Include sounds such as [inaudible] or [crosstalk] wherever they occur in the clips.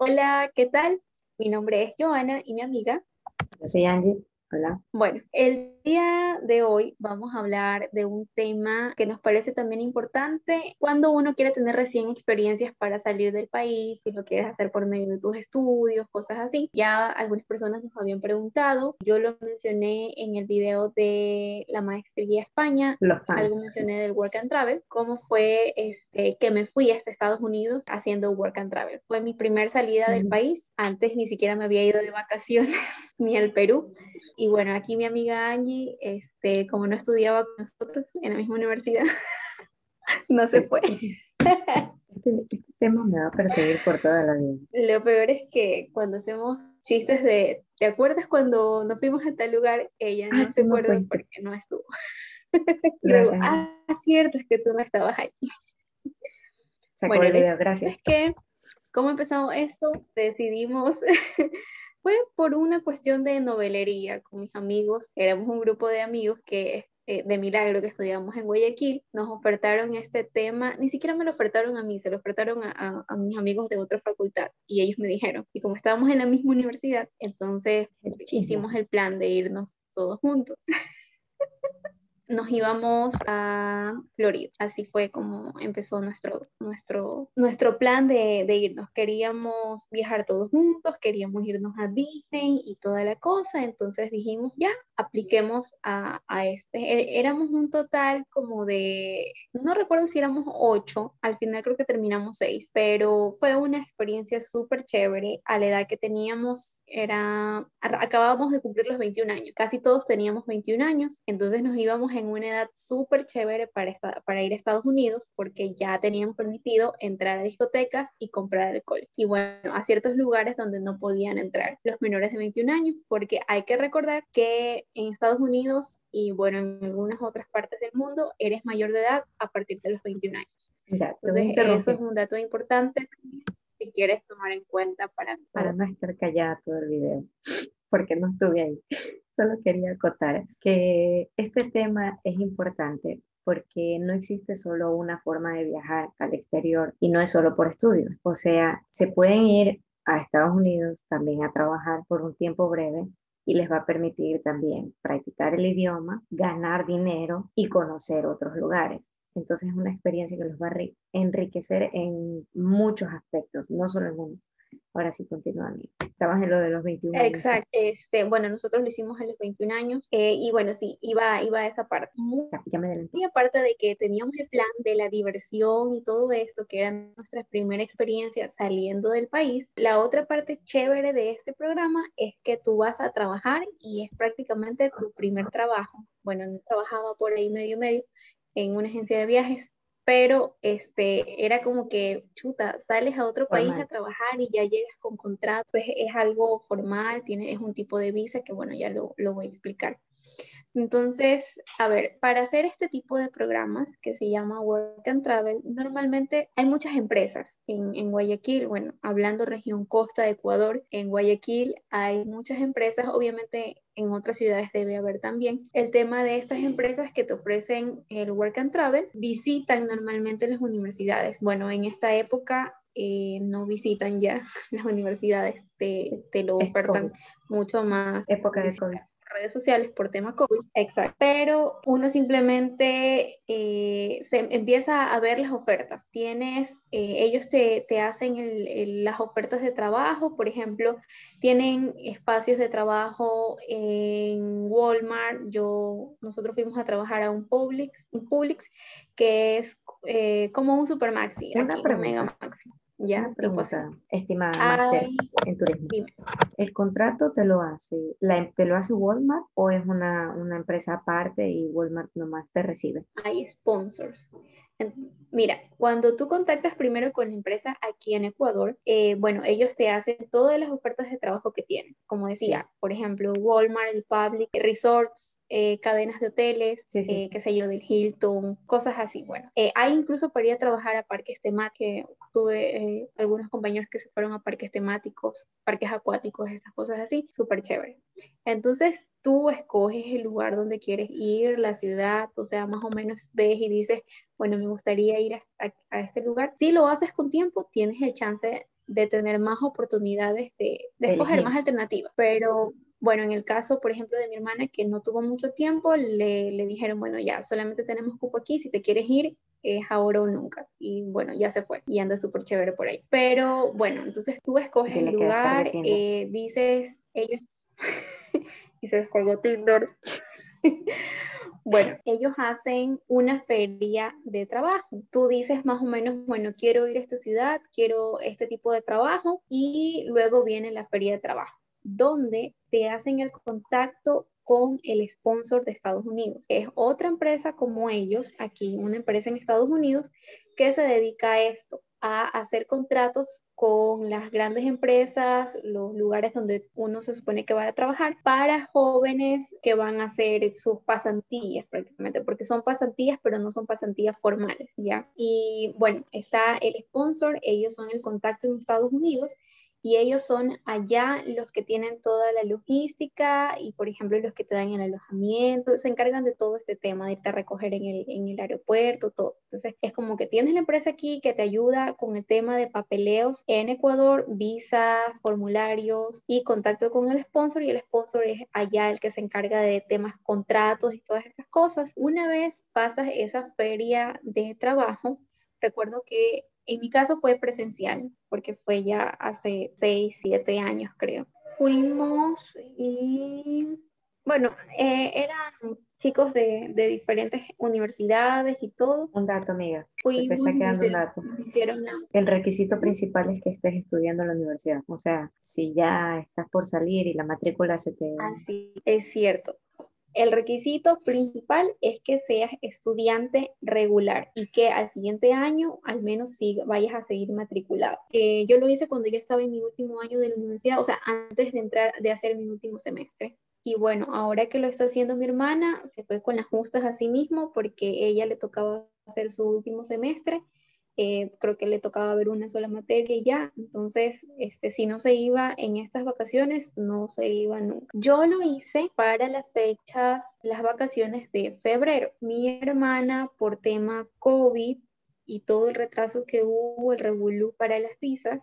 Hola, ¿qué tal? Mi nombre es Joana y mi amiga. Yo soy Angie. Hola. Bueno, el día de hoy vamos a hablar de un tema que nos parece también importante cuando uno quiere tener recién experiencias para salir del país, si lo quieres hacer por medio de tus estudios, cosas así. Ya algunas personas nos habían preguntado, yo lo mencioné en el video de la maestría España, Los algo mencioné del Work and Travel, cómo fue este, que me fui hasta Estados Unidos haciendo Work and Travel. Fue mi primer salida Sí. del país, antes ni siquiera me había ido de vacaciones [laughs] ni al Perú. Y bueno, aquí mi amiga Angie, este, como no estudiaba con nosotros en la misma universidad, [laughs] no se fue. Este, este tema me va a perseguir por toda la vida. Lo peor es que cuando hacemos chistes de, ¿te acuerdas cuando nos fuimos a tal lugar? Ella no Ah, se no acuerda fuiste. porque no estuvo. [laughs] Luego, ah, cierto, es que tú no estabas ahí. Sacó bueno, el video, gracias. Es que, ¿cómo empezamos esto? Decidimos, [laughs] fue por una cuestión de novelería con mis amigos. Éramos un grupo de amigos que eh, de milagro que estudiamos en Guayaquil, nos ofertaron este tema, ni siquiera me lo ofertaron a mí, se lo ofertaron a, a- a mis amigos de otra facultad y ellos me dijeron, y como estábamos en la misma universidad, entonces El hicimos el plan de irnos todos juntos. [laughs] Nos íbamos a Florida, así fue como empezó nuestro, nuestro, nuestro plan de, irnos. Queríamos viajar todos juntos, queríamos irnos a Disney y toda la cosa, entonces dijimos, ya, apliquemos a, a este. É- Éramos un total como de, no recuerdo si éramos ocho, al final creo que terminamos seis, pero fue una experiencia súper chévere. A la edad que teníamos, era, acabábamos de cumplir los 21 años, casi todos teníamos 21 años, entonces nos íbamos en una edad súper chévere para, esta- para ir a Estados Unidos porque ya teníamos permitido entrar a discotecas y comprar alcohol. Y bueno, a ciertos lugares donde no podían entrar los menores de 21 años, porque hay que recordar que en Estados Unidos y bueno, en algunas otras partes del mundo, eres mayor de edad a partir de los 21 años. Ya, Entonces, eso es un dato importante si quieres tomar en cuenta para para no estar callada todo el video, porque no estuve ahí. Solo quería acotar que este tema es importante porque no existe solo una forma de viajar al exterior y no es solo por estudios. O sea, se pueden ir a Estados Unidos también a trabajar por un tiempo breve y les va a permitir también practicar el idioma, ganar dinero y conocer otros lugares. Entonces es una experiencia que los va a enri- enriquecer en muchos aspectos, no solo en uno. Ahora sí, continúa. Estabas en lo de los 21 años. Exacto. Este, bueno, nosotros lo hicimos a los 21 años eh, y bueno, sí, iba, iba a esa parte. Muy Ya, me adelanté. aparte de que teníamos el plan de la diversión y todo esto, que era nuestra primera experiencia saliendo del país, la otra parte chévere de este programa es que tú vas a trabajar y es prácticamente tu primer trabajo. Bueno, no trabajaba por ahí medio medio en una agencia de viajes, pero este, era como que, chuta, sales a otro país a trabajar y ya llegas con contrato, es, es algo formal, tiene, es un tipo de visa que, bueno, ya lo, lo voy a explicar. Entonces, a ver, para hacer este tipo de programas que se llama Work and Travel, normalmente hay muchas empresas en, en Guayaquil, bueno, hablando región costa de Ecuador, en Guayaquil hay muchas empresas, obviamente en otras ciudades debe haber también. El tema de estas empresas que te ofrecen el Work and Travel visitan normalmente las universidades. Bueno, en esta época eh, no visitan ya [laughs] las universidades, te, te lo ofertan mucho más época de COVID. Redes sociales por tema COVID, exacto, pero uno simplemente eh, se empieza a ver las ofertas. Tienes, eh, ellos te, te hacen el- el- las ofertas de trabajo, por ejemplo, tienen espacios de trabajo en Walmart. Yo, nosotros fuimos a trabajar a un Publix, un Publix que es eh, como un Supermaxi, Una aquí, un Mega Maxi, ya, pregunta, estimada Hay, en turismo. ¿El contrato te lo hace, la, em- te lo hace Walmart o es una, una empresa aparte y Walmart nomás te recibe? hay sponsors. Mira, cuando tú contactas primero con la empresa aquí en Ecuador, eh, bueno, ellos te hacen todas las ofertas de trabajo que tienen. Como Sí, decía, por ejemplo, Walmart, el Public, resorts, eh, cadenas de hoteles, sí, sí. eh, qué sé yo, del Hilton, cosas así. Bueno, eh, hay incluso para ir a trabajar a parques temáticos, que tuve eh, algunos compañeros que se fueron a parques temáticos, parques acuáticos, estas cosas así, súper chévere. Entonces, tú escoges el lugar donde quieres ir, la ciudad, o sea, más o menos ves y dices, bueno, me gustaría ir a, a- a este lugar. Si lo haces con tiempo, tienes el chance de tener más oportunidades de, de escoger más alternativas. Pero bueno, en el caso, por ejemplo, de mi hermana que no tuvo mucho tiempo, le, le dijeron, bueno, ya, solamente tenemos cupo aquí, si te quieres ir, es ahora o nunca. Y bueno, ya se fue y anda súper chévere por ahí. Pero bueno, entonces tú escoges el lugar, eh, dices, ellos, [laughs] y se descolgó Tinder. [laughs] Bueno, ellos hacen una feria de trabajo. Tú dices más o menos, bueno, quiero ir a esta ciudad, quiero este tipo de trabajo y luego viene la feria de trabajo, donde te hacen el contacto con el sponsor de Estados Unidos. Es otra empresa como ellos, aquí una empresa en Estados Unidos, que se dedica a esto, a hacer contratos con las grandes empresas, los lugares donde uno se supone que va a trabajar, para jóvenes que van a hacer sus pasantías prácticamente, porque son pasantías, pero no son pasantías formales, ¿ya? Y bueno, está el sponsor, ellos son el contacto en Estados Unidos y ellos son allá los que tienen toda la logística y, por ejemplo, los que te dan el alojamiento, se encargan de todo este tema, de irte a recoger en el, en el aeropuerto, todo. Entonces, es como que tienes la empresa aquí que te ayuda con el tema de papeleos en Ecuador, visas, formularios y contacto con el sponsor y el sponsor es allá el que se encarga de temas contratos y todas estas cosas. Una vez pasas esa feria de trabajo, recuerdo que en mi caso fue presencial, porque fue ya hace 6, 7 años, creo. Fuimos y, bueno, eh, eran chicos de, de, diferentes universidades y todo. Un dato, amiga. Se te está quedando un dato. El requisito principal es que estés estudiando en la universidad. O sea, si ya estás por salir y la matrícula se te... Así, es cierto el requisito principal es que seas estudiante regular y que al siguiente año al menos sí vayas a seguir matriculado. Eh, yo lo hice cuando ya estaba en mi último año de la universidad, o sea, antes de entrar, de hacer mi último semestre. Y bueno, ahora que lo está haciendo mi hermana, se fue con las justas a sí mismo porque ella le tocaba hacer su último semestre eh, creo que le tocaba ver una sola materia y ya, entonces, este, si no se iba en estas vacaciones, no se iba nunca. Yo lo hice para las fechas, las vacaciones de febrero. Mi hermana, por tema COVID y todo el retraso que hubo, el revolú para las visas,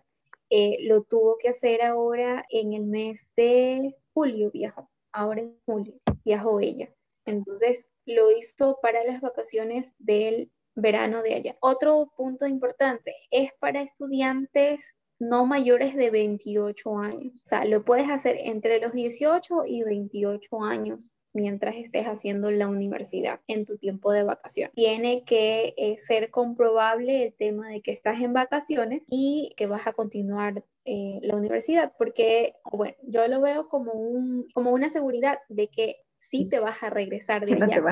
eh, lo tuvo que hacer ahora en el mes de julio, viajó, ahora en julio, viajó ella. Entonces, lo hizo para las vacaciones del verano de allá. Otro punto importante es para estudiantes no mayores de 28 años. O sea, lo puedes hacer entre los 18 y 28 años mientras estés haciendo la universidad en tu tiempo de vacación. Tiene que eh, ser comprobable el tema de que estás en vacaciones y que vas a continuar eh, la universidad, porque, bueno, yo lo veo como, un, como una seguridad de que sí te vas a regresar de allá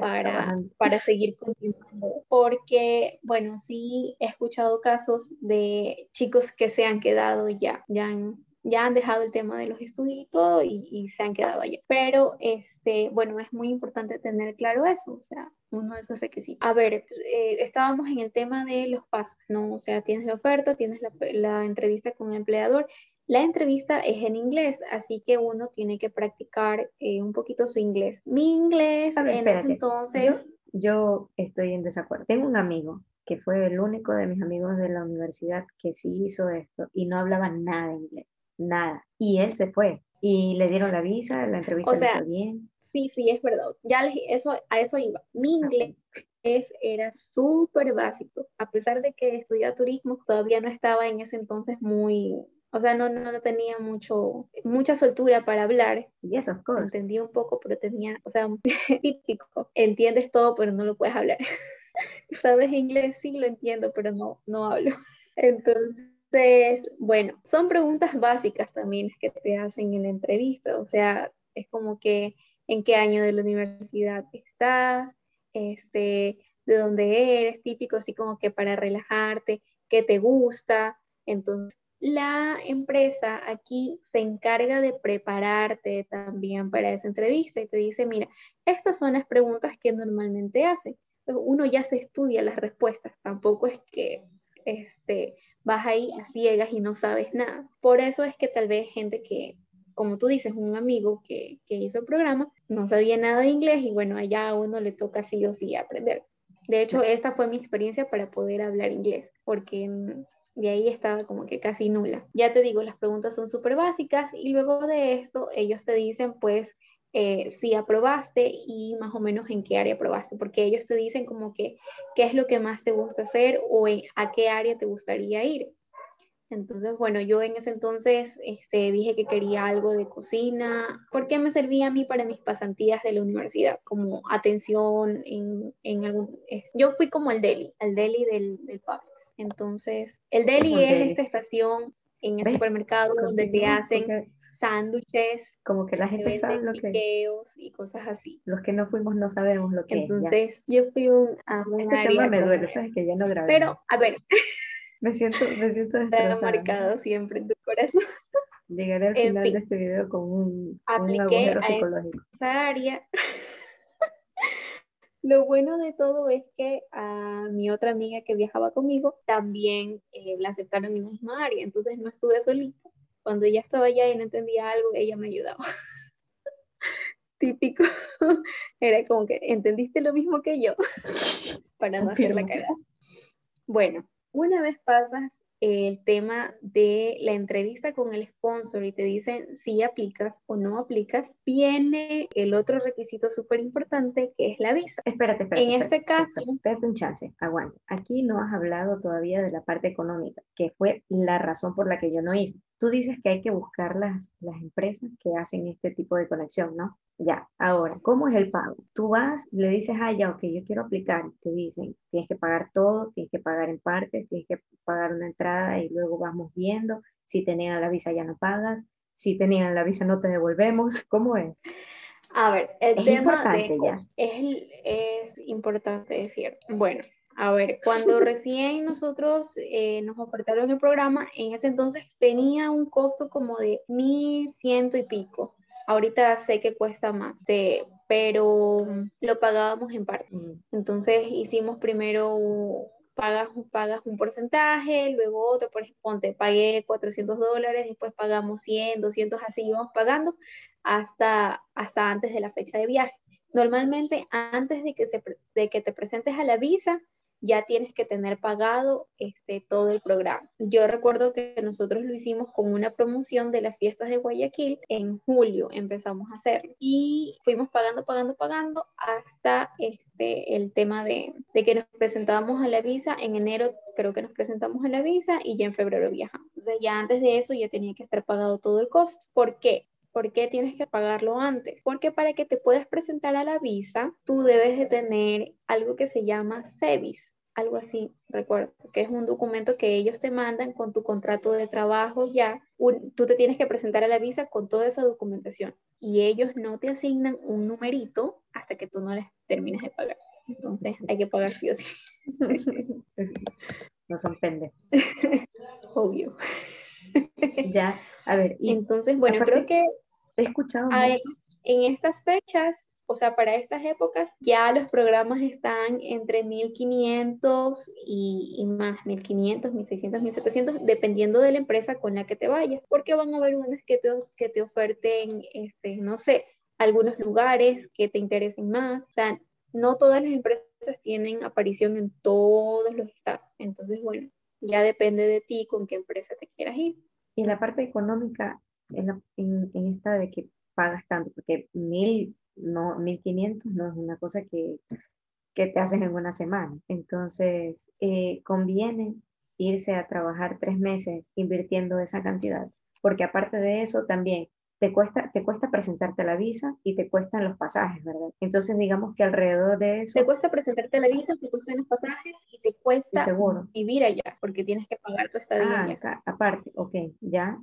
para, para seguir continuando. Porque, bueno, sí he escuchado casos de chicos que se han quedado ya, ya han, ya han dejado el tema de los estudios y todo y, se han quedado allá. Pero, este, bueno, es muy importante tener claro eso, o sea, uno de esos requisitos. A ver, eh, estábamos en el tema de los pasos, ¿no? O sea, tienes la oferta, tienes la, la entrevista con el empleador la entrevista es en inglés, así que uno tiene que practicar eh, un poquito su inglés. Mi inglés en ese entonces... Yo, estoy en desacuerdo. Tengo un amigo que fue el único de mis amigos de la universidad que sí hizo esto y no hablaba nada de inglés, nada. Y él se fue y le dieron la visa, la entrevista o sea, bien. Sí, sí, es verdad. Ya eso, a eso iba. Mi inglés era súper básico. A pesar de que estudiaba turismo, todavía no estaba en ese entonces muy, o sea, no, no, tenía mucho, mucha soltura para hablar. Y esas cosas. Entendía un poco, pero tenía, o sea, [laughs] típico. Entiendes todo, pero no lo puedes hablar. [laughs] Sabes inglés, sí lo entiendo, pero no, no hablo. [laughs] Entonces, bueno, son preguntas básicas también que te hacen en la entrevista. O sea, es como que en qué año de la universidad estás, este, de dónde eres, típico, así como que para relajarte, qué te gusta. Entonces, la empresa aquí se encarga de prepararte también para esa entrevista y te dice, mira, estas son las preguntas que normalmente hacen. Uno ya se estudia las respuestas, tampoco es que este, vas ahí a ciegas y no sabes nada. Por eso es que tal vez gente que, como tú dices, un amigo que, que hizo el programa, no sabía nada de inglés y bueno, allá a uno le toca sí o sí aprender. De hecho, esta fue mi experiencia para poder hablar inglés, porque de ahí estaba como que casi nula. Ya te digo, las preguntas son súper básicas y luego de esto ellos te dicen pues eh, si aprobaste y más o menos en qué área aprobaste, porque ellos te dicen como que qué es lo que más te gusta hacer o a qué área te gustaría ir. Entonces, bueno, yo en ese entonces este, dije que quería algo de cocina, porque me servía a mí para mis pasantías de la universidad, como atención en, en algún... Yo fui como el deli, el deli del, del Publix. Entonces, el deli es esta estación en el supermercado donde te hacen sándwiches. Como que la gente sabe lo que... y cosas así. Los que no fuimos no sabemos lo que Entonces, es. yo fui un, a un este área... Tema me duele, sabes que ya no grabé. Pero, a ver... [laughs] Me siento, me siento destrozada. marcado siempre en tu corazón. Llegaré al final de este video con un, un agujero psicológico. Esa área. Lo bueno de todo es que a mi otra amiga que viajaba conmigo también eh, la aceptaron en la misma área, entonces no estuve solita. Cuando ella estaba allá y no entendía algo, ella me ayudaba. [laughs] Típico. [laughs] Era como que, ¿entendiste lo mismo que yo? [laughs] Para no hacer la cagada. Bueno, una vez pasas el tema de la entrevista con el sponsor y te dicen si aplicas o no aplicas, viene el otro requisito súper importante que es la visa. Espérate, espérate. En este caso... Espérate un chance, aguanta. Aquí no has hablado todavía de la parte económica, que fue la razón por la que yo no hice. Tú dices que hay que buscar las, las empresas que hacen este tipo de conexión, ¿no? Ya, ahora, ¿cómo es el pago? Tú vas, le dices, ah, ya, ok, yo quiero aplicar. Te dicen, tienes que pagar todo, tienes que pagar en parte, tienes que pagar una entrada y luego vamos viendo. Si tenían la visa ya no pagas, si tenían la visa no te devolvemos. [laughs] ¿Cómo es? A ver, el tema de es, es importante decir, bueno, a ver, cuando [laughs] recién nosotros eh, nos ofertaron el programa, en ese entonces tenía un costo como de mil ciento y pico. Ahorita sé que cuesta más, pero lo pagábamos en parte. Mm. Entonces hicimos primero pagas, pagas un porcentaje, luego otro, por ejemplo, te pagué 400 dólares, después pagamos 100, 200, así íbamos pagando hasta, hasta antes de la fecha de viaje. Normalmente antes de que, se, de que te presentes a la visa, ya tienes que tener pagado este, todo el programa. Yo recuerdo que nosotros lo hicimos con una promoción de las fiestas de Guayaquil en julio, empezamos a hacerlo y fuimos pagando, pagando, pagando hasta este, el tema de, de que nos presentábamos a la visa en enero, creo que nos presentamos a la visa y ya en febrero viajamos. Entonces ya antes de eso ya tenía que estar pagado todo el costo. ¿Por qué? ¿Por qué tienes que pagarlo antes? Porque para que te puedas presentar a la visa, tú debes de tener algo que se llama SEVIS algo así, recuerdo, que es un documento que ellos te mandan con tu contrato de trabajo ya. tú te tienes que presentar a la visa con toda esa documentación y ellos no te asignan un numerito hasta que tú no les termines de pagar. Entonces hay que pagar sí o sí. [laughs] No son. [laughs] Obvio. [laughs] Ya, a ver. Entonces, bueno, creo que he escuchado. en estas fechas o sea, para estas épocas ya los programas están entre 1500 y, y, más, 1500, 1600, 1700, dependiendo de la empresa con la que te vayas, porque van a haber unas que te, que te oferten, este, no sé, algunos lugares que te interesen más. O sea, no todas las empresas tienen aparición en todos los estados. Entonces, bueno, ya depende de ti con qué empresa te quieras ir. Y la parte económica, en, en, en esta de que pagas tanto, porque mil no, 1500 no es una cosa que, que te haces en una semana. Entonces, eh, conviene irse a trabajar tres meses invirtiendo esa cantidad, porque aparte de eso también te cuesta, te cuesta presentarte la visa y te cuestan los pasajes, ¿verdad? Entonces, digamos que alrededor de eso... Te cuesta presentarte la visa, te cuestan los pasajes y te cuesta vivir allá, porque tienes que pagar tu estadía. Ah, aparte, ok, ya.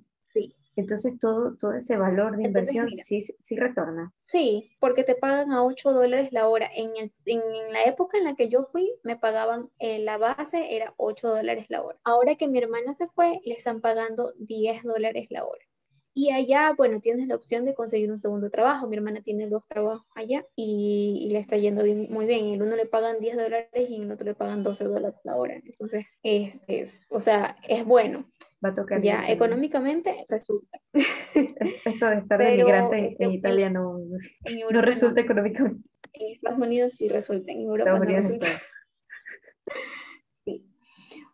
Entonces todo, todo ese valor de inversión sí, sí retorna. Sí, porque te pagan a 8 dólares la hora. En, en la época en la que yo fui, me pagaban, eh, la base era 8 dólares la hora. Ahora que mi hermana se fue, le están pagando 10 dólares la hora. Y allá, bueno, tienes la opción de conseguir un segundo trabajo. Mi hermana tiene dos trabajos allá y, le está yendo muy bien. El uno le pagan 10 dólares y en el otro le pagan 12 dólares la hora. Entonces, este es, o sea, es bueno. Va a tocar. Ya, económicamente resulta. [laughs] Esto de estar de migrante este, en Italia no, no resulta económicamente. En Estados Unidos sí resulta, en Europa no resulta. [laughs]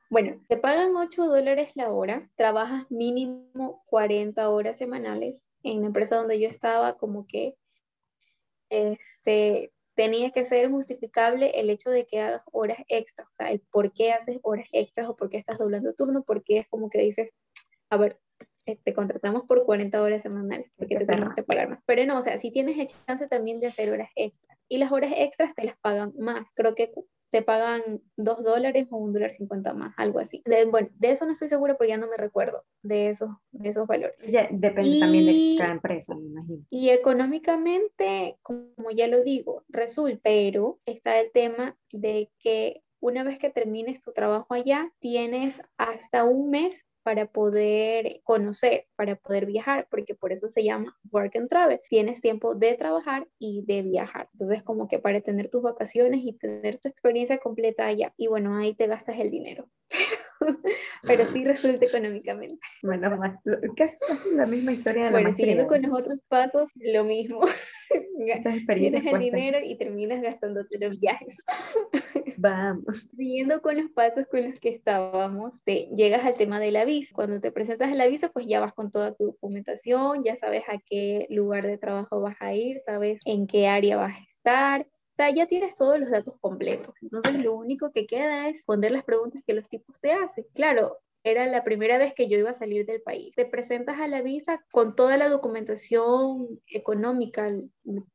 Bueno, te pagan 8 dólares la hora, trabajas mínimo 40 horas semanales. En la empresa donde yo estaba, como que este, tenía que ser justificable el hecho de que hagas horas extras, o sea, el por qué haces horas extras o por qué estás doblando turno, porque es como que dices, a ver, te este, contratamos por 40 horas semanales, porque te tenemos que pagar más. Pero no, o sea, si tienes el chance también de hacer horas extras. Y las horas extras te las pagan más. Creo que te pagan 2 dólares o un dólar 50 más, algo así. bueno, de eso no estoy segura porque ya no me recuerdo de esos, de esos valores. Ya, depende también de cada empresa, me imagino. Y económicamente, como ya lo digo, resulta, pero está el tema de que una vez que termines tu trabajo allá, tienes hasta un mes para poder conocer, para poder viajar, porque por eso se llama work and travel. Tienes tiempo de trabajar y de viajar. Entonces, como que para tener tus vacaciones y tener tu experiencia completa allá. Y bueno, ahí te gastas el dinero. [laughs] Pero sí resulta económicamente. Bueno, casi, casi la misma historia de la Bueno, siguiendo con los otros pasos, lo mismo. [laughs] Tienes el dinero y terminas gastándote los viajes. [laughs] Vamos. Siguiendo con los pasos con los que estábamos, te, llegas al tema de la visa. Cuando te presentas a la visa, pues ya vas con toda tu documentación, ya sabes a qué lugar de trabajo vas a ir, sabes en qué área vas a estar. O sea, ya tienes todos los datos completos. Entonces, lo único que queda es responder las preguntas que los tipos te hacen. Claro, era la primera vez que yo iba a salir del país. Te presentas a la visa con toda la documentación económica,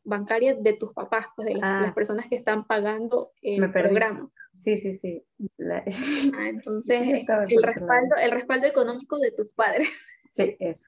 bancaria de tus papás, pues de las, ah. personas que están pagando el programa. Sí, sí, sí. [laughs] Ah, entonces, [laughs] el respaldo, el respaldo económico de tus padres. Sí, eso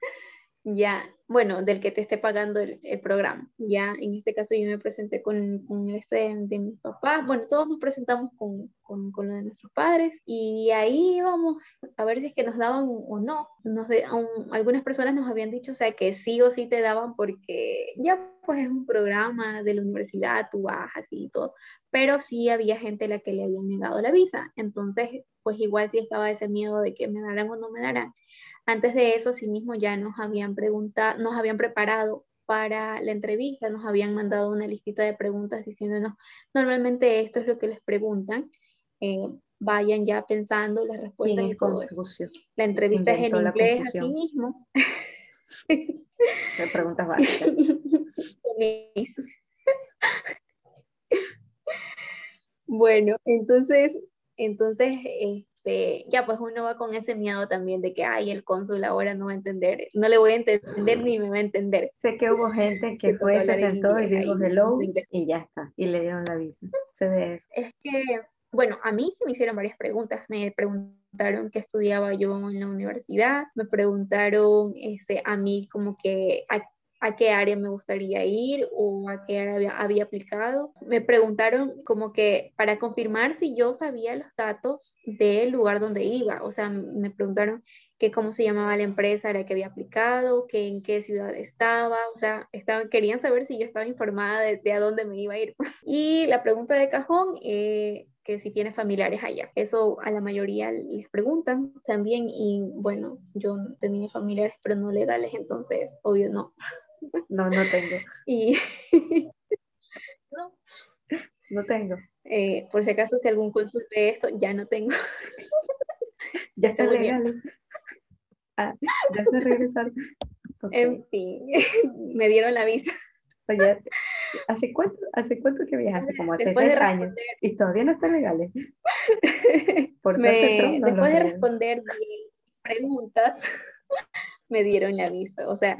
ya, bueno, del que te esté pagando el, programa. Ya, en este caso yo me presenté con, con este de, mis papás, bueno, todos nos presentamos con, con, con, lo de nuestros padres y ahí íbamos a ver si es que nos daban o no. Nos de, algunas personas nos habían dicho, o sea, que sí o sí te daban porque ya pues es un programa de la universidad, tú vas así y todo, pero sí había gente a la que le habían negado la visa, entonces pues igual sí estaba ese miedo de que me darán o no me darán. Antes de eso, mismo ya nos habían preguntado, nos habían preparado para la entrevista, nos habían mandado una listita de preguntas diciéndonos, normalmente esto es lo que les preguntan, eh, vayan ya pensando las respuestas y todo La entrevista es en inglés así mismo. preguntas básicas. [laughs] bueno, entonces, entonces, eh, este, ya pues uno va con ese miedo también de que, ay, el cónsul ahora no va a entender, no le voy a entender ni me va a entender. Sé que hubo gente que fue, se sentó y dijo hello y ya está, y le dieron la visa. Se ve eso. Es que, bueno, a mí se me hicieron varias preguntas. Me preguntaron qué estudiaba yo en la universidad, me preguntaron este, a mí como que a a qué área me gustaría ir o a qué área había, aplicado. Me preguntaron como que para confirmar si yo sabía los datos del lugar donde iba. O sea, me preguntaron que cómo se llamaba la empresa a la que había aplicado, que en qué ciudad estaba. O sea, estaban, querían saber si yo estaba informada de, a dónde me iba a ir. [laughs] Y la pregunta de cajón, eh, que si tiene familiares allá. Eso a la mayoría les preguntan también y bueno, yo tenía familiares pero no legales, entonces obvio no. [laughs] No, no tengo. Y [laughs] no. No tengo. Eh, por si acaso, si algún consul ve esto, ya no tengo. [laughs] ya [laughs] está legal. Ah, ya se regresaron. En fin, me dieron la visa. Oye, ¿hace cuánto, ¿hace cuánto que viajaste? Como hace seis años. Y todavía no está legal. Por suerte, después de responder preguntas, me dieron la visa. O sea,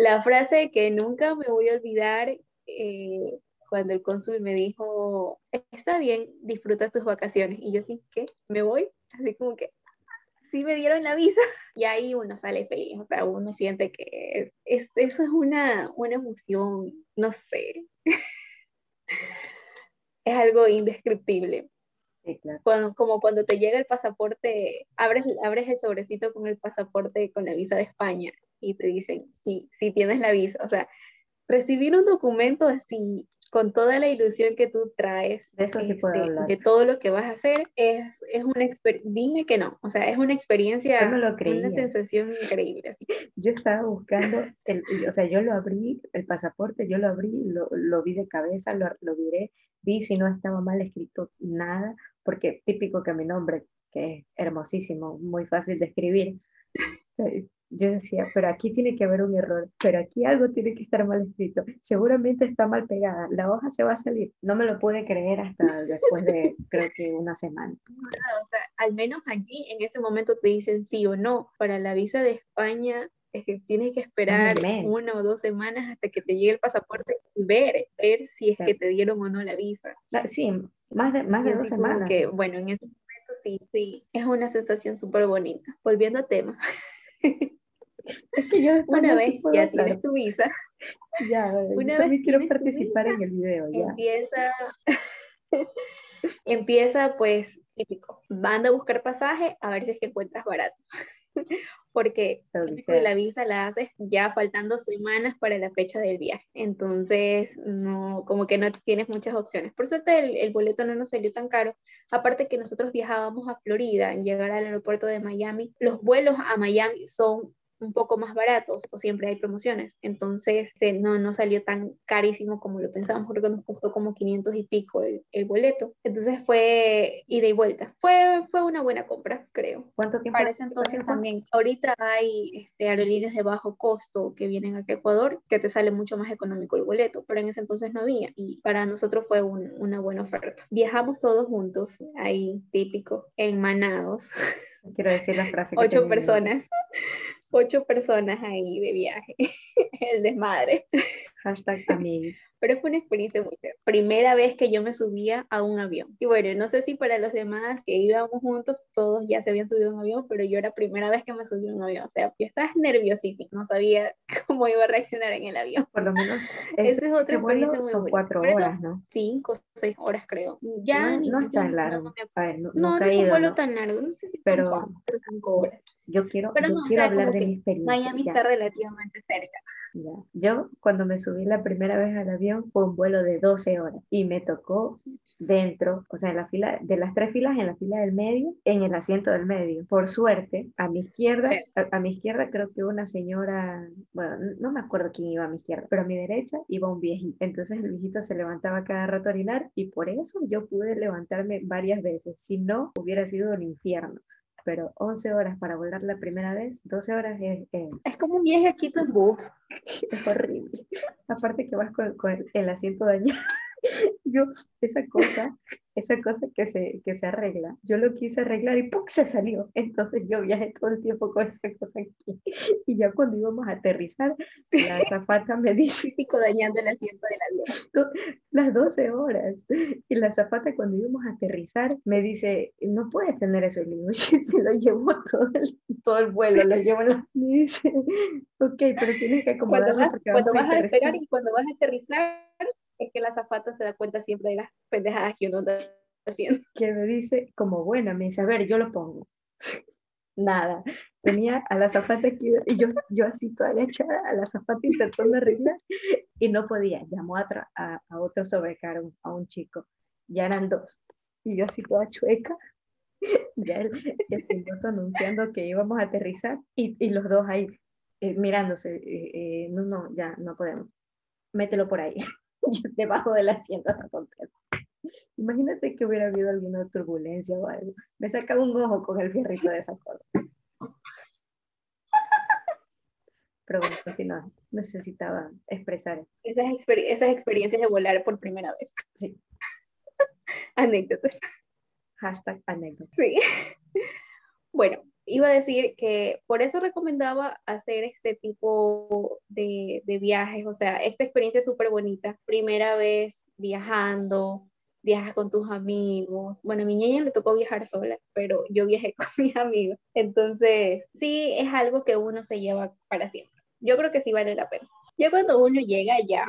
la frase que nunca me voy a olvidar eh, cuando el cónsul me dijo, está bien, disfruta tus vacaciones. Y yo sí, ¿qué? ¿Me voy? Así como que, sí me dieron la visa. [laughs] Y ahí uno sale feliz, o sea, uno siente que es, eso es una, una emoción, no sé. [laughs] es algo indescriptible. Sí, claro. Cuando, como cuando te llega el pasaporte, abres, abres el sobrecito con el pasaporte con la visa de España y te dicen, sí, sí tienes la visa. O sea, recibir un documento así, con toda la ilusión que tú traes de, eso sí puedo este, de todo lo que vas a hacer, es, es una dime que no, o sea, es una experiencia, una sensación increíble. Así. Yo estaba buscando, el, o sea, yo lo abrí, el pasaporte, yo lo abrí, lo, lo vi de cabeza, lo, lo viré, vi si no estaba mal escrito nada, porque típico que mi nombre que es hermosísimo, muy fácil de escribir. Yo decía, pero aquí tiene que haber un error, pero aquí algo tiene que estar mal escrito. Seguramente está mal pegada, la hoja se va a salir. No me lo pude creer hasta después de, creo que una semana. O sea, al menos allí en ese momento te dicen sí o no. Para la visa de España es que tienes que esperar una o dos semanas hasta que te llegue el pasaporte y ver, ver si es que te dieron o no la visa. sí, más de, más de dos semanas. Que, bueno, en ese momento sí, sí, es una sensación súper bonita. Volviendo a tema. [laughs] Es que yo una vez ya tienes tu visa. Ya, una vez quiero participar en el video. Ya. Empieza, [laughs] empieza pues típico. Van a buscar pasaje a ver si es que encuentras barato. [laughs] porque la visa la haces ya faltando semanas para la fecha del viaje. Entonces, no, como que no tienes muchas opciones. Por suerte, el, el boleto no nos salió tan caro. Aparte que nosotros viajábamos a Florida, en llegar al aeropuerto de Miami, los vuelos a Miami son un poco más baratos o siempre hay promociones. Entonces este, no, no salió tan carísimo como lo pensábamos porque nos costó como 500 y pico el, el, boleto. Entonces fue ida y vuelta. Fue, fue una buena compra, creo. ¿Cuánto tiempo? Para ese entonces también. Ahorita hay este, aerolíneas de bajo costo que vienen aquí a Ecuador que te sale mucho más económico el boleto, pero en ese entonces no había y para nosotros fue un, una buena oferta. Viajamos todos juntos, ahí típico, en manados. Quiero decir la frase. Ocho personas ocho personas ahí de viaje. [laughs] El desmadre. Hashtag amigo pero fue una experiencia muy chévere. Primera vez que yo me subía a un avión. Y bueno, no sé si para los demás que íbamos juntos, todos ya se habían subido a un avión, pero yo era primera vez que me subí a un avión. O sea, yo estaba nerviosísima, no sabía [laughs] cómo iba a reaccionar en el avión. Por lo menos, [laughs] esa es otra experiencia son cuatro horas, ¿no? Cinco, seis horas creo. Ya no, no es tan largo. No, no, no, es un vuelo tan largo, no sé si pero, cuatro, cinco horas. Yo quiero, yo quiero hablar de mi experiencia. Miami está relativamente cerca. Ya. Yo cuando me subí la primera vez al avión, fue un vuelo de 12 horas y me tocó dentro, o sea, en la fila, de las tres filas, en la fila del medio, en el asiento del medio. Por suerte, a mi izquierda, a, mi izquierda creo que una señora, bueno, no me acuerdo quién iba a mi izquierda, pero a mi derecha iba un viejito. Entonces el viejito se levantaba cada rato a orinar y por eso yo pude levantarme varias veces. Si no, hubiera sido un infierno pero 11 horas para volar la primera vez, 12 horas es... Es como un viaje aquí en bus. [laughs] es horrible. Aparte que vas con, con el asiento dañado. [laughs] Yo, esa cosa, esa cosa que se, que se arregla, yo lo quise arreglar y ¡pum! se salió. Entonces yo viajé todo el tiempo con esa cosa aquí. [laughs] Y ya cuando íbamos a aterrizar, la [laughs] azafata me dice... Típico dañando el asiento del avión. Las 12 horas. Y la azafata cuando íbamos a aterrizar me dice, no puedes tener eso. Y le digo, [laughs] se lo llevo todo el, todo el vuelo, lo llevo la... Me dice, ok, pero tienes que acomodarlo cuando vas, cuando vas a despegar y cuando vas a aterrizar es que la zafata se da cuenta siempre de las pendejadas que uno está haciendo. Que me dice, como buena, me dice, a ver, yo lo pongo. [laughs] Nada. Tenía a la zafata aquí y yo, yo así toda agachada, a la zafata intentando arreglar y no podía. Llamó a, a, a otro sobrecargo, a un chico. Ya eran dos. Y yo así toda chueca, [laughs] ya el, el piloto anunciando que íbamos a aterrizar y, y los dos ahí eh, mirándose. Eh, eh, no, no, ya no podemos. Mételo por ahí. Debajo del asiento esa tontería. Imagínate que hubiera habido alguna turbulencia o algo. Me saca un ojo con el fierrito de esa cosa. Pero bueno, no, necesitaba expresar. Esas, esas experiencias de volar por primera vez. Sí. [laughs] Anécdotas. Hashtag anécdota. Sí. [laughs] Bueno, iba a decir que por eso recomendaba hacer este tipo de, de viajes, o sea, esta experiencia es súper bonita, primera vez viajando, viajas con tus amigos. Bueno, a mi niña le tocó viajar sola, pero yo viajé [laughs] con mis amigos. Entonces, sí, es algo que uno se lleva para siempre. Yo creo que sí vale la pena. Ya cuando uno llega allá,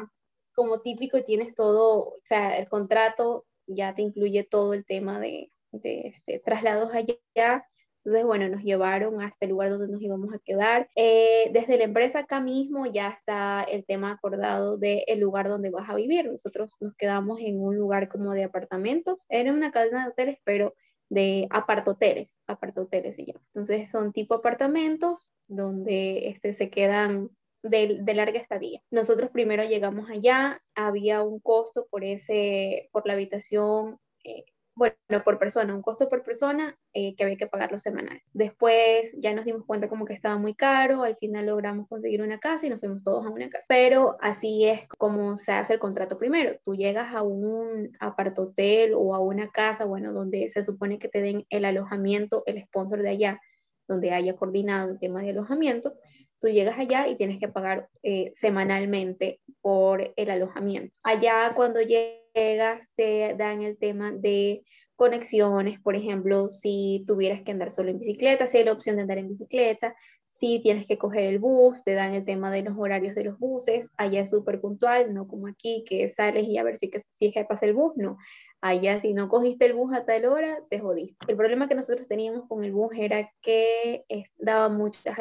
como típico, tienes todo, o sea, el contrato ya te incluye todo el tema de, de este, traslados allá, entonces, bueno, nos llevaron hasta el lugar donde nos íbamos a quedar. Eh, desde la empresa acá mismo ya está el tema acordado del lugar donde vas a vivir. Nosotros nos quedamos en un lugar como de apartamentos. Era una cadena de hoteles, pero de apartoteles, apartoteles se llama. Entonces son tipo apartamentos donde este, se quedan de, de, larga estadía. Nosotros primero llegamos allá, había un costo por, ese, por la habitación eh, bueno, por persona, un costo por persona eh, que había que pagarlo semanal. Después ya nos dimos cuenta como que estaba muy caro, al final logramos conseguir una casa y nos fuimos todos a una casa. Pero así es como se hace el contrato primero. Tú llegas a un hotel o a una casa, bueno, donde se supone que te den el alojamiento, el sponsor de allá, donde haya coordinado el tema de alojamiento tú llegas allá y tienes que pagar eh, semanalmente por el alojamiento. Allá cuando llegas te dan el tema de conexiones, por ejemplo, si tuvieras que andar solo en bicicleta, si hay la opción de andar en bicicleta, si tienes que coger el bus, te dan el tema de los horarios de los buses, allá es súper puntual, no como aquí que sales y a ver si, que, si es que pasa el bus, no. Allá si no cogiste el bus a tal hora, te jodiste. El problema que nosotros teníamos con el bus era que daba muchas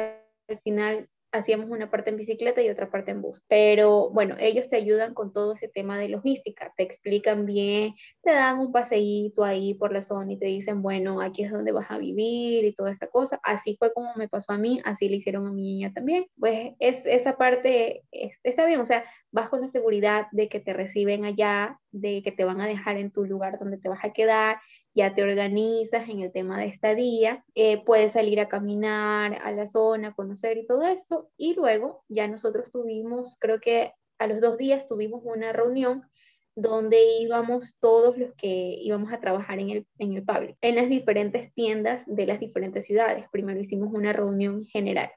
al final hacíamos una parte en bicicleta y otra parte en bus. Pero bueno, ellos te ayudan con todo ese tema de logística, te explican bien, te dan un paseíto ahí por la zona y te dicen, bueno, aquí es donde vas a vivir y toda esta cosa. Así fue como me pasó a mí, así le hicieron a mi niña también. Pues es, esa parte está bien, o sea, vas con la seguridad de que te reciben allá, de que te van a dejar en tu lugar donde te vas a quedar ya te organizas en el tema de estadía, eh, puedes salir a caminar a la zona, conocer y todo esto. Y luego ya nosotros tuvimos, creo que a los dos días tuvimos una reunión donde íbamos todos los que íbamos a trabajar en el, en el public, en las diferentes tiendas de las diferentes ciudades. Primero hicimos una reunión general.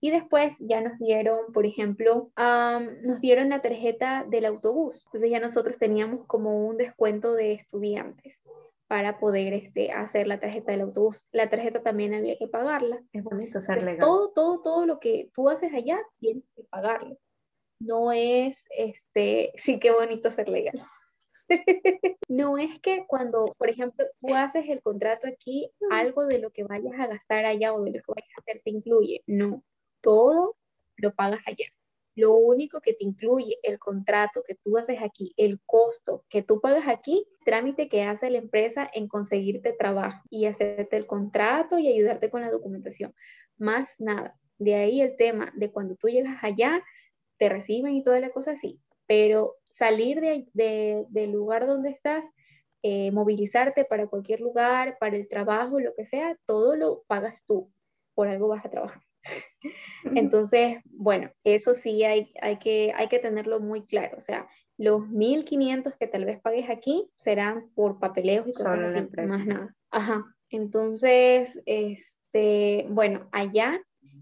Y después ya nos dieron, por ejemplo, nos dieron la tarjeta del autobús. Entonces ya nosotros teníamos como un descuento de estudiantes para poder este, hacer la tarjeta del autobús. La tarjeta también había que pagarla. Es bonito ser legal. Todo, todo, todo lo que tú haces allá tienes que pagarlo. No es, este, [laughs] sí, qué bonito ser legal. [laughs] no es que cuando, por ejemplo, tú haces el contrato aquí, algo de lo que vayas a gastar allá o de lo que vayas a hacer te incluye. No, todo lo pagas allá. Lo único que te incluye el contrato que tú haces aquí, el costo que tú pagas aquí, trámite que hace la empresa en conseguirte trabajo y hacerte el contrato y ayudarte con la documentación. Más nada. De ahí el tema de cuando tú llegas allá, te reciben y toda la cosa así. Pero salir de, del lugar donde estás, eh, movilizarte para cualquier lugar, para el trabajo, lo que sea, todo lo pagas tú. Por algo vas a trabajar. Entonces, bueno, eso sí hay, hay, que, hay que tenerlo muy claro. O sea, los 1.500 que tal vez pagues aquí serán por papeleos y cosas así, más nada. Ajá. Entonces, este, bueno, allá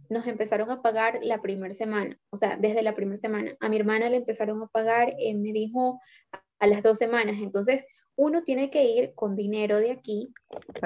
nos empezaron a pagar la primera semana, o sea, desde la primera semana. A mi hermana le empezaron a pagar, eh, me dijo, a las dos semanas. Entonces, uno tiene que ir con dinero de aquí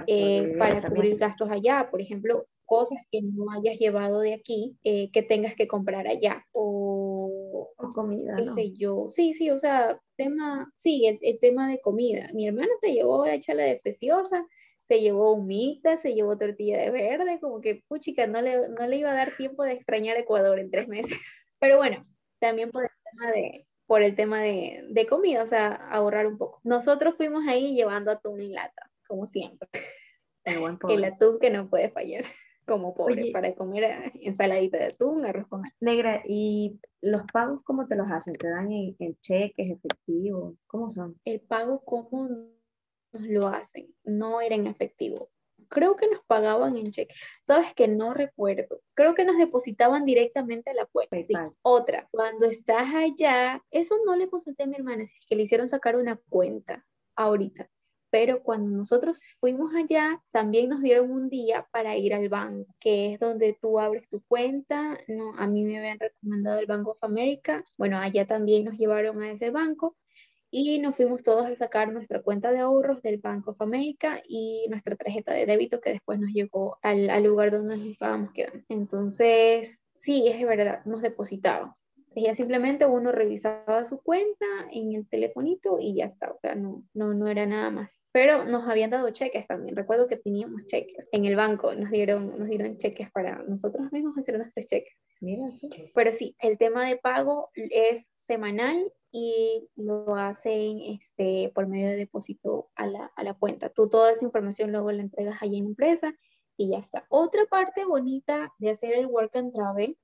eh, para cubrir gastos allá. Por ejemplo, cosas que no hayas llevado de aquí eh, que tengas que comprar allá o, comida. Qué sé yo. Sí, sí, o sea, tema, sí, el, tema de comida. Mi hermana se llevó échala de preciosa, se llevó humita, se llevó tortilla de verde, como que puchica, no le, no le iba a dar tiempo de extrañar Ecuador en tres meses. [laughs] Pero bueno, también por el tema de, por el tema de, de comida, o sea, ahorrar un poco. Nosotros fuimos ahí llevando atún en lata, como siempre. [laughs] El, buen el atún que no puede fallar como pobre para comer eh, ensaladita de atún, arroz con Negra, ¿y los pagos cómo te los hacen? ¿Te dan en, cheques, efectivos? ¿Cómo son? El pago, ¿cómo nos lo hacen? No era en efectivo. Creo que nos pagaban en cheque. Sabes que no recuerdo. Creo que nos depositaban directamente a la cuenta. Sí. Otra, cuando estás allá, eso no le consulté a mi hermana, si es que le hicieron sacar una cuenta ahorita pero cuando nosotros fuimos allá, también nos dieron un día para ir al banco, que es donde tú abres tu cuenta. No, a mí me habían recomendado el Bank of America. Bueno, allá también nos llevaron a ese banco y nos fuimos todos a sacar nuestra cuenta de ahorros del Bank of America y nuestra tarjeta de débito que después nos llegó al, al lugar donde nos estábamos quedando. Entonces, sí, es verdad, nos depositaban. Ya simplemente uno revisaba su cuenta en el telefonito y ya está, o sea, no, no, no era nada más. Pero nos habían dado cheques también, recuerdo que teníamos cheques en el banco, nos dieron, nos dieron cheques para nosotros mismos hacer nuestros cheques. Pero sí, el tema de pago es semanal y lo hacen este, por medio de depósito a la, a la cuenta. Tú toda esa información luego la entregas ahí en la empresa y ya está. Otra parte bonita de hacer el work and travel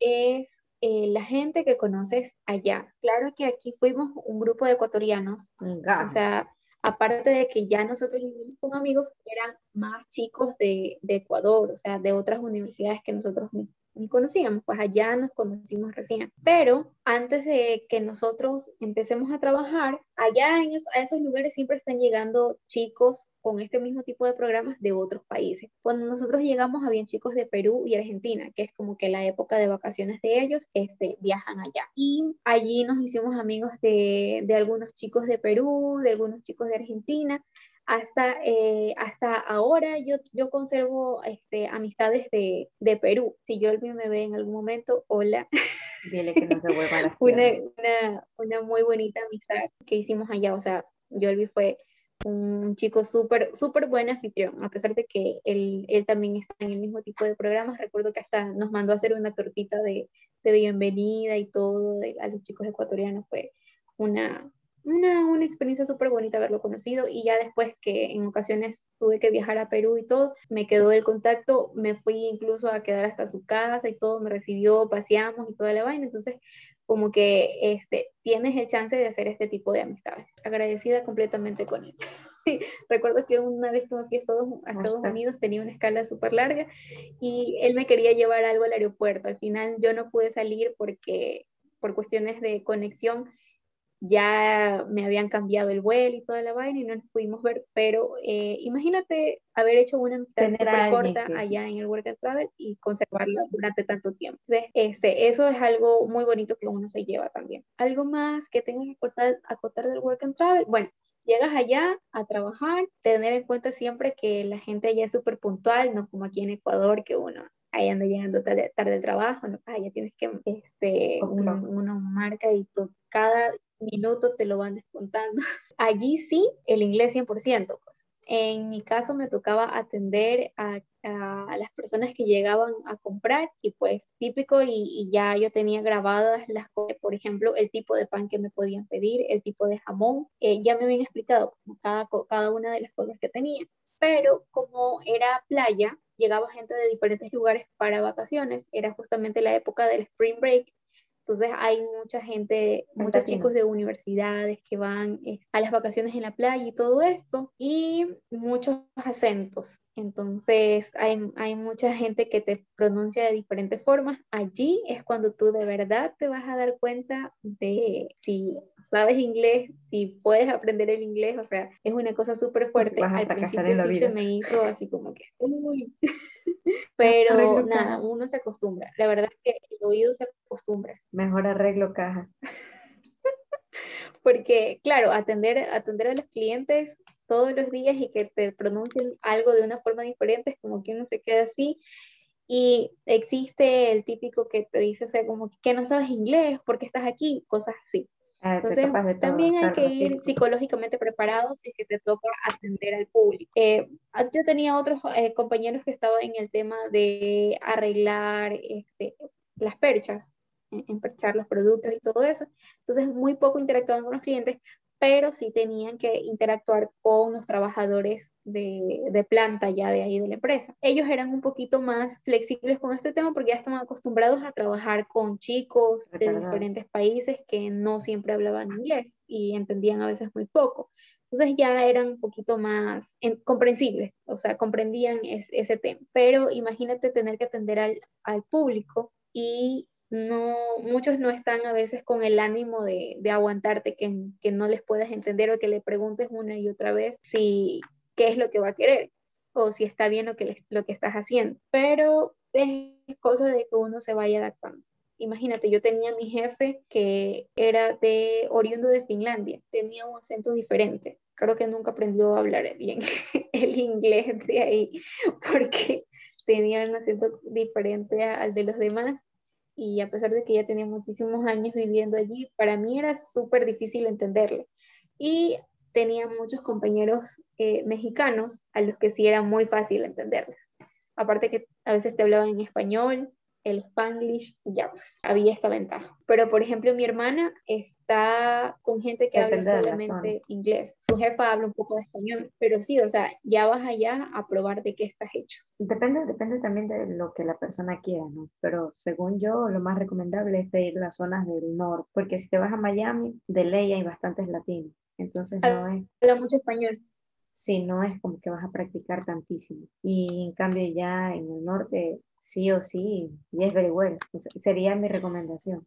es eh, la gente que conoces allá. Claro que aquí fuimos un grupo de ecuatorianos, o sea, aparte de que ya nosotros vivimos con amigos, eran más chicos de, de Ecuador, o sea, de otras universidades que nosotros ni conocíamos, pues allá nos conocimos recién. Pero antes de que nosotros empecemos a trabajar, allá en a esos lugares siempre están llegando chicos con este mismo tipo de programas de otros países. Cuando nosotros llegamos, habían chicos de Perú y Argentina, que es como que la época de vacaciones de ellos, este, viajan allá. Y allí nos hicimos amigos de, de algunos chicos de Perú, de algunos chicos de Argentina, hasta, eh, hasta ahora yo, yo conservo este, amistades de, de Perú. Si Yolvi me ve en algún momento, hola. [laughs] Dile que no se vuelva a las [laughs] una, una, una, muy bonita amistad que hicimos allá. O sea, Yolvi fue un chico súper, súper buen anfitrión, a pesar de que él, él, también está en el mismo tipo de programas. Recuerdo que hasta nos mandó a hacer una tortita de, de bienvenida y todo de, a los chicos ecuatorianos. Fue una, una, una experiencia súper bonita haberlo conocido y ya después que en ocasiones tuve que viajar a Perú y todo, me quedó el contacto, me fui incluso a quedar hasta su casa y todo, me recibió, paseamos y toda la vaina, entonces como que este, tienes el chance de hacer este tipo de amistades. Agradecida completamente con él. [laughs] recuerdo que una vez que me fui a Estados, a Estados Unidos tenía una escala súper larga y él me quería llevar algo al aeropuerto. Al final yo no pude salir porque por cuestiones de conexión ya me habían cambiado el vuelo y toda la vaina y no nos pudimos ver, pero eh, imagínate haber hecho una amistad súper corta allá en el Work and Travel y conservarla durante tanto tiempo. Entonces, este, eso es algo muy bonito que uno se lleva también. Algo más que tengas que acotar, acotar del Work and Travel, bueno, llegas allá a trabajar, tener en cuenta siempre que la gente allá es súper puntual, no como aquí en Ecuador, que uno ahí anda llegando tarde, tarde al trabajo, ¿no? ya tienes que, este, uno, uno marca y todo, cada minuto te lo van descontando. [laughs] Allí sí, el inglés 100%. Pues. En mi caso me tocaba atender a, las personas que llegaban a comprar y pues típico y, ya yo tenía grabadas las cosas, por ejemplo, el tipo de pan que me podían pedir, el tipo de jamón, eh, ya me habían explicado cada, cada una de las cosas que tenía. Pero como era playa, llegaba gente de diferentes lugares para vacaciones, era justamente la época del spring break, entonces hay mucha gente, muchos chicos de universidades que van eh, a las vacaciones en la playa y todo esto, y muchos acentos. Entonces hay, hay mucha gente que te pronuncia de diferentes formas. Allí es cuando tú de verdad te vas a dar cuenta de si sabes inglés, si puedes aprender el inglés, o sea, es una cosa súper pues fuerte. Al principio sí se me hizo así como que, uy. [laughs] Pero nada, uno se acostumbra. La verdad es que el oído se acostumbra. Mejor arreglo cajas. [laughs] Porque, claro, atender, atender a los clientes todos los días y que te pronuncien algo de una forma diferente, es como que uno se queda así. Y existe el típico que te dice, o sea, como que no sabes inglés, porque estás aquí, cosas así. Ah, Entonces, también hay que ir psicológicamente preparado si es que te toca atender al público. Eh, ah, yo tenía otros eh, compañeros que estaban en el tema de arreglar este, las perchas, emperchar los productos y todo eso. Entonces, muy poco interactuaban con los clientes, pero sí tenían que interactuar con los trabajadores de, de, planta ya de ahí de la empresa. Ellos eran un poquito más flexibles con este tema porque ya estaban acostumbrados a trabajar con chicos de diferentes países que no siempre hablaban inglés y entendían a veces muy poco. Entonces ya eran un poquito más comprensibles, o sea, comprendían ese tema. Pero imagínate tener que atender al, al público y no, muchos no están a veces con el ánimo de, de aguantarte, que, que, no les puedas entender o que le preguntes una y otra vez si qué es lo que va a querer o si está bien lo que, lo que estás haciendo. Pero es cosa de que uno se vaya adaptando. Imagínate, yo tenía mi jefe que era de oriundo de Finlandia, tenía un acento diferente. Creo que nunca aprendió a hablar bien [laughs] el inglés de ahí porque tenía un acento diferente al de los demás y a pesar de que ya tenía muchísimos años viviendo allí, para mí era súper difícil entenderle. Y tenía muchos compañeros eh, mexicanos a los que sí era muy fácil entenderles. Aparte que a veces te hablaban en español el spanglish, ya pues, había esta ventaja. Pero por ejemplo, mi hermana está con gente que habla solamente inglés. Su jefa habla un poco de español, pero sí, o sea, ya vas allá a probar de qué estás hecho. Depende, depende también de lo que la persona quiera, ¿no? Pero según yo, lo más recomendable es ir a las zonas del norte, porque si te vas a Miami, de ley hay bastantes latinos entonces no es... Habla mucho español. Sí, no es como que vas a practicar tantísimo. Y en cambio ya en el norte, sí o sí, y es very well. Sería mi recomendación.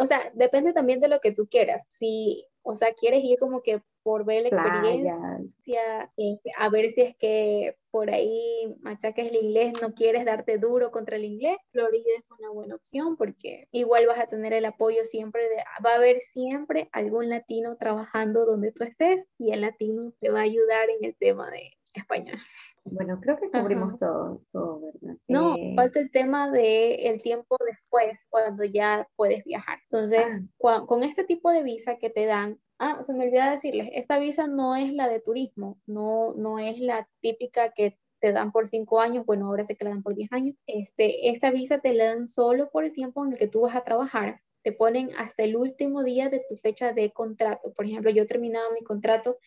O sea, depende también de lo que tú quieras. Si, o sea, quieres ir como que por ver la experiencia, este, a ver si es que por ahí machaques el inglés, no quieres darte duro contra el inglés, Florida es una buena opción porque igual vas a tener el apoyo siempre, de, va a haber siempre algún latino trabajando donde tú estés y el latino te va a ayudar en el tema de español. Bueno, creo que cubrimos todo, todo, ¿verdad? No, eh, falta el tema de el tiempo después, cuando ya puedes viajar. Entonces, ah. con este tipo de visa que te dan, Ah, se me olvidó decirles, esta visa no es la de turismo, no, no es la típica que te dan por cinco años, bueno, ahora sé que la dan por diez años. Este, esta visa te la dan solo por el tiempo en el que tú vas a trabajar. Te ponen hasta el último día de tu fecha de contrato. Por ejemplo, yo terminaba mi contrato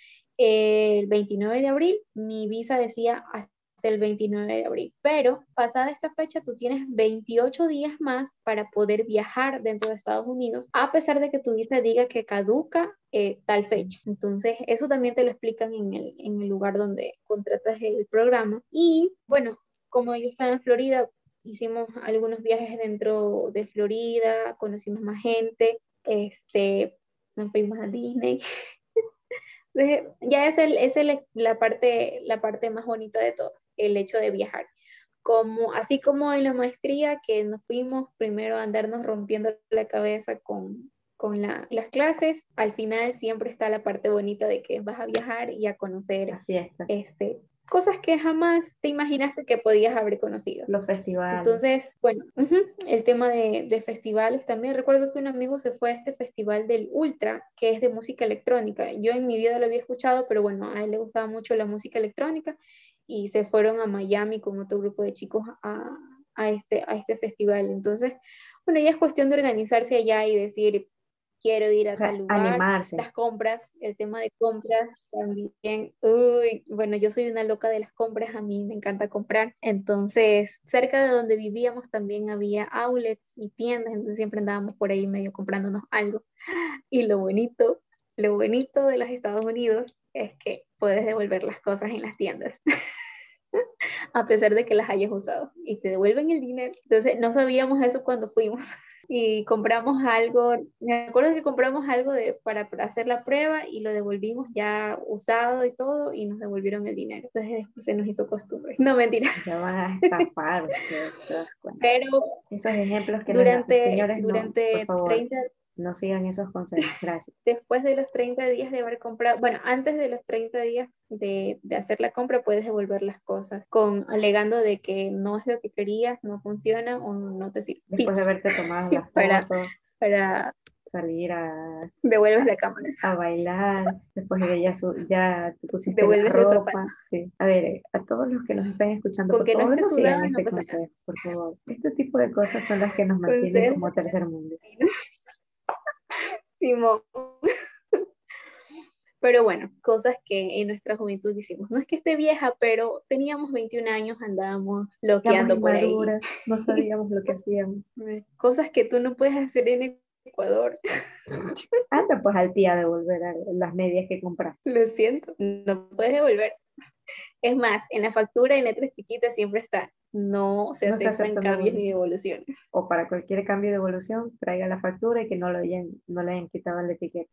el 29 de abril, mi visa decía hasta el 29 de abril. Pero pasada esta fecha, tú tienes 28 días más para poder viajar dentro de Estados Unidos, a pesar de que tu visa diga que caduca eh, tal fecha. Entonces, eso también te lo explican en el, en el lugar donde contratas el programa. Y bueno, como yo estaba en Florida, hicimos algunos viajes dentro de Florida, conocimos más gente, este, nos fuimos a Disney. Ya es, el, es el, la, parte, la parte más bonita de todas, el hecho de viajar. Como, así como en la maestría, que nos fuimos primero a andarnos rompiendo la cabeza con, con la, las clases, al final siempre está la parte bonita de que vas a viajar y a conocer este, cosas que jamás te imaginaste que podías haber conocido. Los festivales. Entonces, bueno, el tema de, de, festivales también. Recuerdo que un amigo se fue a este festival del Ultra, que es de música electrónica. Yo en mi vida lo había escuchado, pero bueno, a él le gustaba mucho la música electrónica y se fueron a Miami con otro grupo de chicos a, a este, a este festival. Entonces, bueno, ya es cuestión de organizarse allá y decir, quiero ir a tal lugar. Animarse. Las compras, el tema de compras también. Uy, bueno, yo soy una loca de las compras, a mí me encanta comprar. Entonces, cerca de donde vivíamos también había outlets y tiendas, entonces siempre andábamos por ahí medio comprándonos algo. Y lo bonito, lo bonito de los Estados Unidos es que puedes devolver las cosas en las tiendas. [laughs] [laughs] a pesar de que las hayas usado y te devuelven el dinero. Entonces, no sabíamos eso cuando fuimos [laughs] y compramos algo, me acuerdo que compramos algo de, para, hacer la prueba y lo devolvimos ya usado y todo y nos devolvieron el dinero. Entonces después se nos hizo costumbre. No, mentira. [laughs] Ya van a estafar. Pero esos ejemplos que durante, señores, durante 30 no sigan esos consejos, gracias. [laughs] Después de los 30 días de haber comprado, bueno, antes de los 30 días de, de, hacer la compra, puedes devolver las cosas, con alegando de que no es lo que querías, no funciona o no te sirve. Después de haberte tomado [laughs] las para, para salir a... Devuelves la cámara. A bailar, después de que ya, ya te pusiste la ropa. Sí. A ver, a todos los que nos están escuchando, por favor, no sigan este consejo, por favor. Este tipo de cosas son las que nos mantienen como tercer mundo. [laughs] Pero bueno, cosas que en nuestra juventud hicimos. No es que esté vieja, pero teníamos 21 años, andábamos loqueando por ahí. No [laughs] sabíamos lo que hacíamos. Cosas que tú no puedes hacer en Ecuador. [laughs] Anda pues al día devolver las medias que compraste. Lo siento, no puedes devolver. Es más, en la factura en letras chiquitas siempre está, no se, hacen cambios ni devoluciones. O para cualquier cambio de evolución, traiga la factura y que no, lo hayan, no le hayan quitado la etiqueta.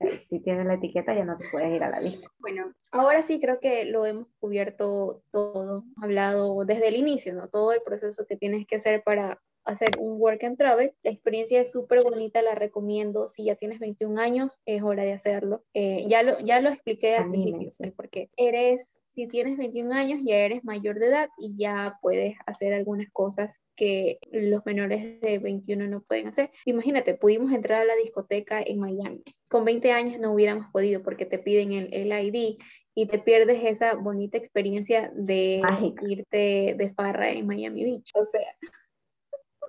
Eh, si tiene la etiqueta ya no te puedes ir a la lista. Bueno, ahora sí creo que lo hemos cubierto todo, hablado desde el inicio, ¿no? Todo el proceso que tienes que hacer para hacer un work and travel. La experiencia es súper bonita, la recomiendo. Si ya tienes 21 años, es hora de hacerlo. Eh, ya, lo, ya lo expliqué al principio, porque eres si tienes 21 años ya eres mayor de edad y ya puedes hacer algunas cosas que los menores de 21 no pueden hacer. Imagínate, pudimos entrar a la discoteca en Miami. Con 20 años no hubiéramos podido porque te piden el, el ID y te pierdes esa bonita experiencia de irte de farra en Miami Beach. O sea...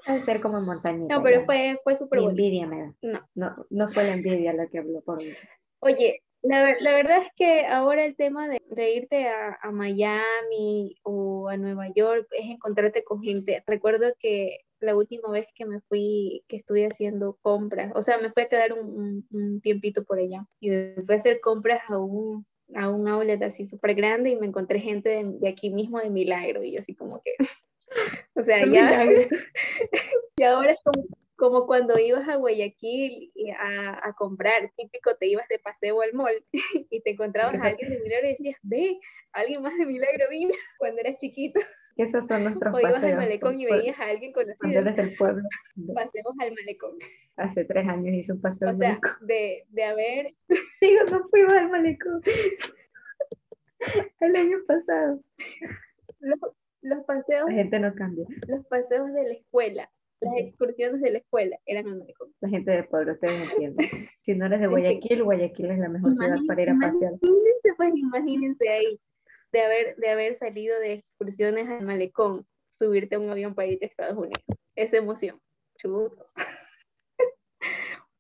Debe ser como en montañita. No, pero fue, fue súper bueno. envidia me da. No. no. No fue la envidia la que habló por mí. Oye, la, la, verdad es que ahora el tema de, de irte a, a, Miami o a Nueva York es encontrarte con gente. Recuerdo que la última vez que me fui, que estuve haciendo compras, o sea, me fui a quedar un, un, tiempito por allá y me fui a hacer compras a un, a un outlet así súper grande y me encontré gente de, aquí mismo de Milagro y yo así como que, [laughs] o sea, ya, [laughs] y ahora es como, como cuando ibas a Guayaquil a, a, comprar, típico te ibas de paseo al mall [laughs] y te encontrabas a alguien de Milagro y decías, ve, alguien más de Milagro vino [laughs] cuando eras chiquito. Esos son nuestros o ibas al malecón y veías a alguien conocido. del pueblo. [laughs] Paseos al malecón. Hace tres años hice un paseo o al sea, malecón. De, de haber... Digo, no fuimos al malecón. El año pasado. Los, los paseos... La gente no cambia. Los paseos de la escuela las excursiones de la escuela eran al malecón. La gente del pueblo, ustedes entienden. Si no eres de Guayaquil, Guayaquil es la mejor ciudad para ir a pasear. Imagínense, pues, imagínense ahí, de haber, de haber salido de excursiones al malecón, subirte a un avión para ir a Estados Unidos. Esa emoción. Chuto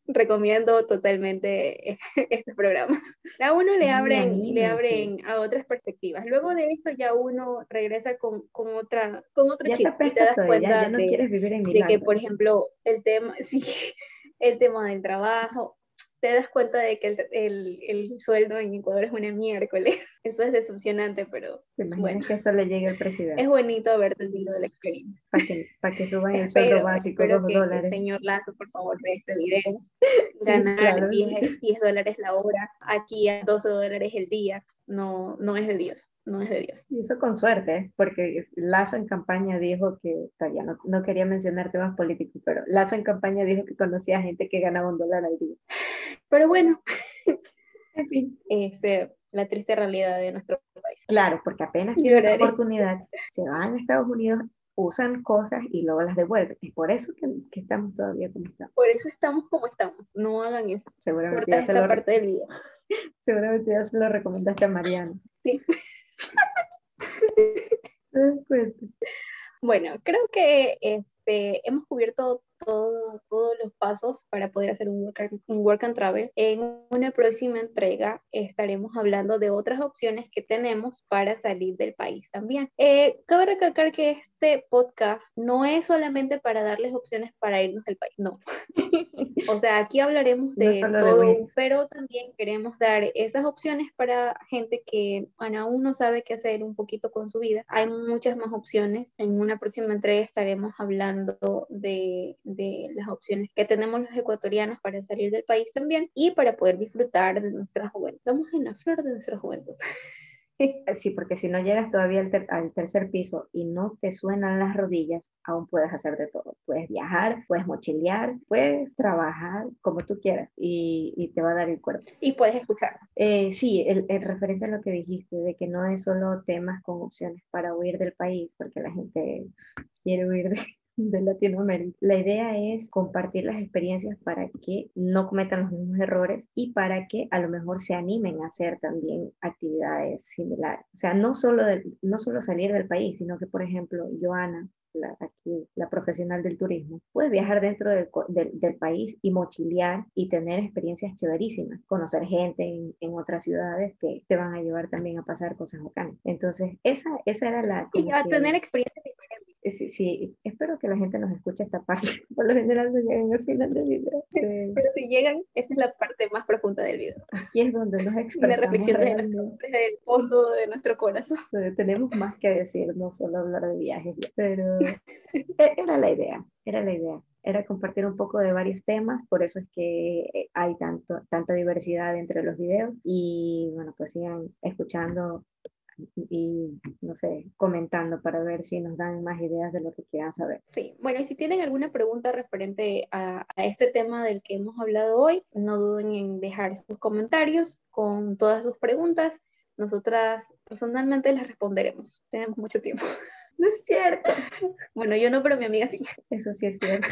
recomiendo totalmente [laughs] estos programas. A uno le abren, le abren a otras perspectivas. Luego de esto ya uno regresa con, con otra, con otro chip y te das cuenta no de, vivir en de que, por ejemplo, el tema, [laughs] sí, el tema del trabajo, te das cuenta de que el, el, el, sueldo en Ecuador es una miércoles. [laughs] Eso es decepcionante, pero bueno. que esto le llegue al presidente. Es bonito haber tenido la experiencia. Para que, para que suban el sueldo básico, dos dólares. señor Lazo, por favor, ve este video. Ganar 10, 10, dólares la hora, aquí a 12 dólares el día, no, no es de Dios no es de Dios. Y eso con suerte, porque Lazo en campaña dijo que, todavía no, no, quería mencionar temas políticos, pero Lazo en campaña dijo que conocía gente que ganaba un dólar al día. Pero bueno, [laughs] en fin, este, la triste realidad de nuestro país. Claro, porque apenas tienen la oportunidad, se van a Estados Unidos, usan cosas y luego las devuelven. Es por eso que, que, estamos todavía como estamos. Por eso estamos como estamos. No hagan eso. Seguramente ya se lo, parte del video. [laughs] Seguramente ya se lo recomendaste a Mariana. Sí. [laughs] bueno, creo que este, hemos cubierto todo, todos los pasos para poder hacer un work, and, un work and travel. En una próxima entrega estaremos hablando de otras opciones que tenemos para salir del país también. Eh, cabe recalcar que este podcast no es solamente para darles opciones para irnos del país, no. [laughs] o sea, aquí hablaremos de todo, pero también queremos dar esas opciones para gente que bueno, aún no sabe qué hacer un poquito con su vida. Hay muchas más opciones. En una próxima entrega estaremos hablando de de las opciones que tenemos los ecuatorianos para salir del país también y para poder disfrutar de nuestra juventud. Estamos en la flor de nuestra juventud. [laughs] Sí, porque si no llegas todavía al, tercer piso y no te suenan las rodillas, aún puedes hacer de todo. Puedes viajar, puedes mochilear, puedes trabajar como tú quieras y, y te va a dar el cuerpo. Y puedes escucharnos. Eh, sí, el, el, referente a lo que dijiste, de que no es solo temas con opciones para huir del país, porque la gente quiere huir de, de Latinoamérica. La idea es compartir las experiencias para que no cometan los mismos errores y para que a lo mejor se animen a hacer también actividades similares. O sea, no solo, no solo salir del país, sino que, por ejemplo, Joana, la, aquí, la profesional del turismo, puede viajar dentro del, del, país y mochilear y tener experiencias chéverísimas, conocer gente en, en, otras ciudades que te van a llevar también a pasar cosas bacanas. Entonces, esa, esa era la... Y a tener experiencias sí, sí, espero que la gente nos escuche esta parte. [laughs] Por lo general no llegan al final del video. Pero si llegan, esta es la parte más profunda del video. Aquí es donde nos [laughs] expresamos. Una reflexión desde, el fondo de nuestro corazón. tenemos más que decir, no solo hablar de viajes, pero [laughs] e, era la idea, era la idea. Era compartir un poco de varios temas, por eso es que hay tanto, tanta diversidad entre los videos y bueno, pues sigan escuchando y, no sé, comentando para ver si nos dan más ideas de lo que quieran saber. Sí, bueno, y si tienen alguna pregunta referente a, a este tema del que hemos hablado hoy, no duden en dejar sus comentarios con todas sus preguntas. Nosotras personalmente les responderemos. Tenemos mucho tiempo. [laughs] No es cierto. [laughs] Bueno, yo no, pero mi amiga sí. [laughs] Eso sí es cierto.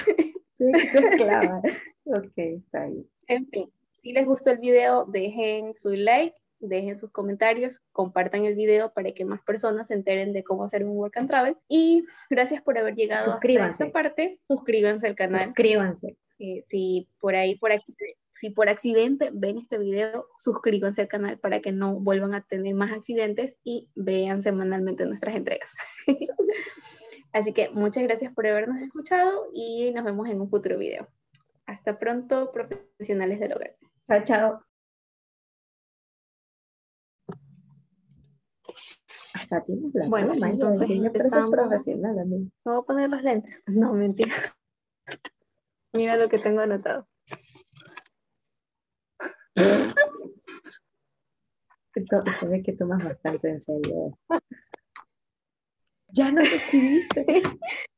Soy esclava. ok, está bien. En fin, si les gustó el video, dejen su like dejen sus comentarios, compartan el video para que más personas se enteren de cómo hacer un work and travel. Y gracias por haber llegado Suscríbanse. hasta esta parte. Suscríbanse al canal. Suscríbanse. Eh, si por ahí, por accidente, si por accidente ven este video, suscríbanse al canal para que no vuelvan a tener más accidentes y vean semanalmente nuestras entregas. [laughs] Así que muchas gracias por habernos escuchado y nos vemos en un futuro video. Hasta pronto, profesionales del hogar. Chao, chao. Bueno, entonces empezamos. profesional a mí. ¿Me voy a poner los lentes? No, mentira. Mira lo que tengo anotado. Se ve que tomas bastante en serio. Ya nos exhibiste. [laughs]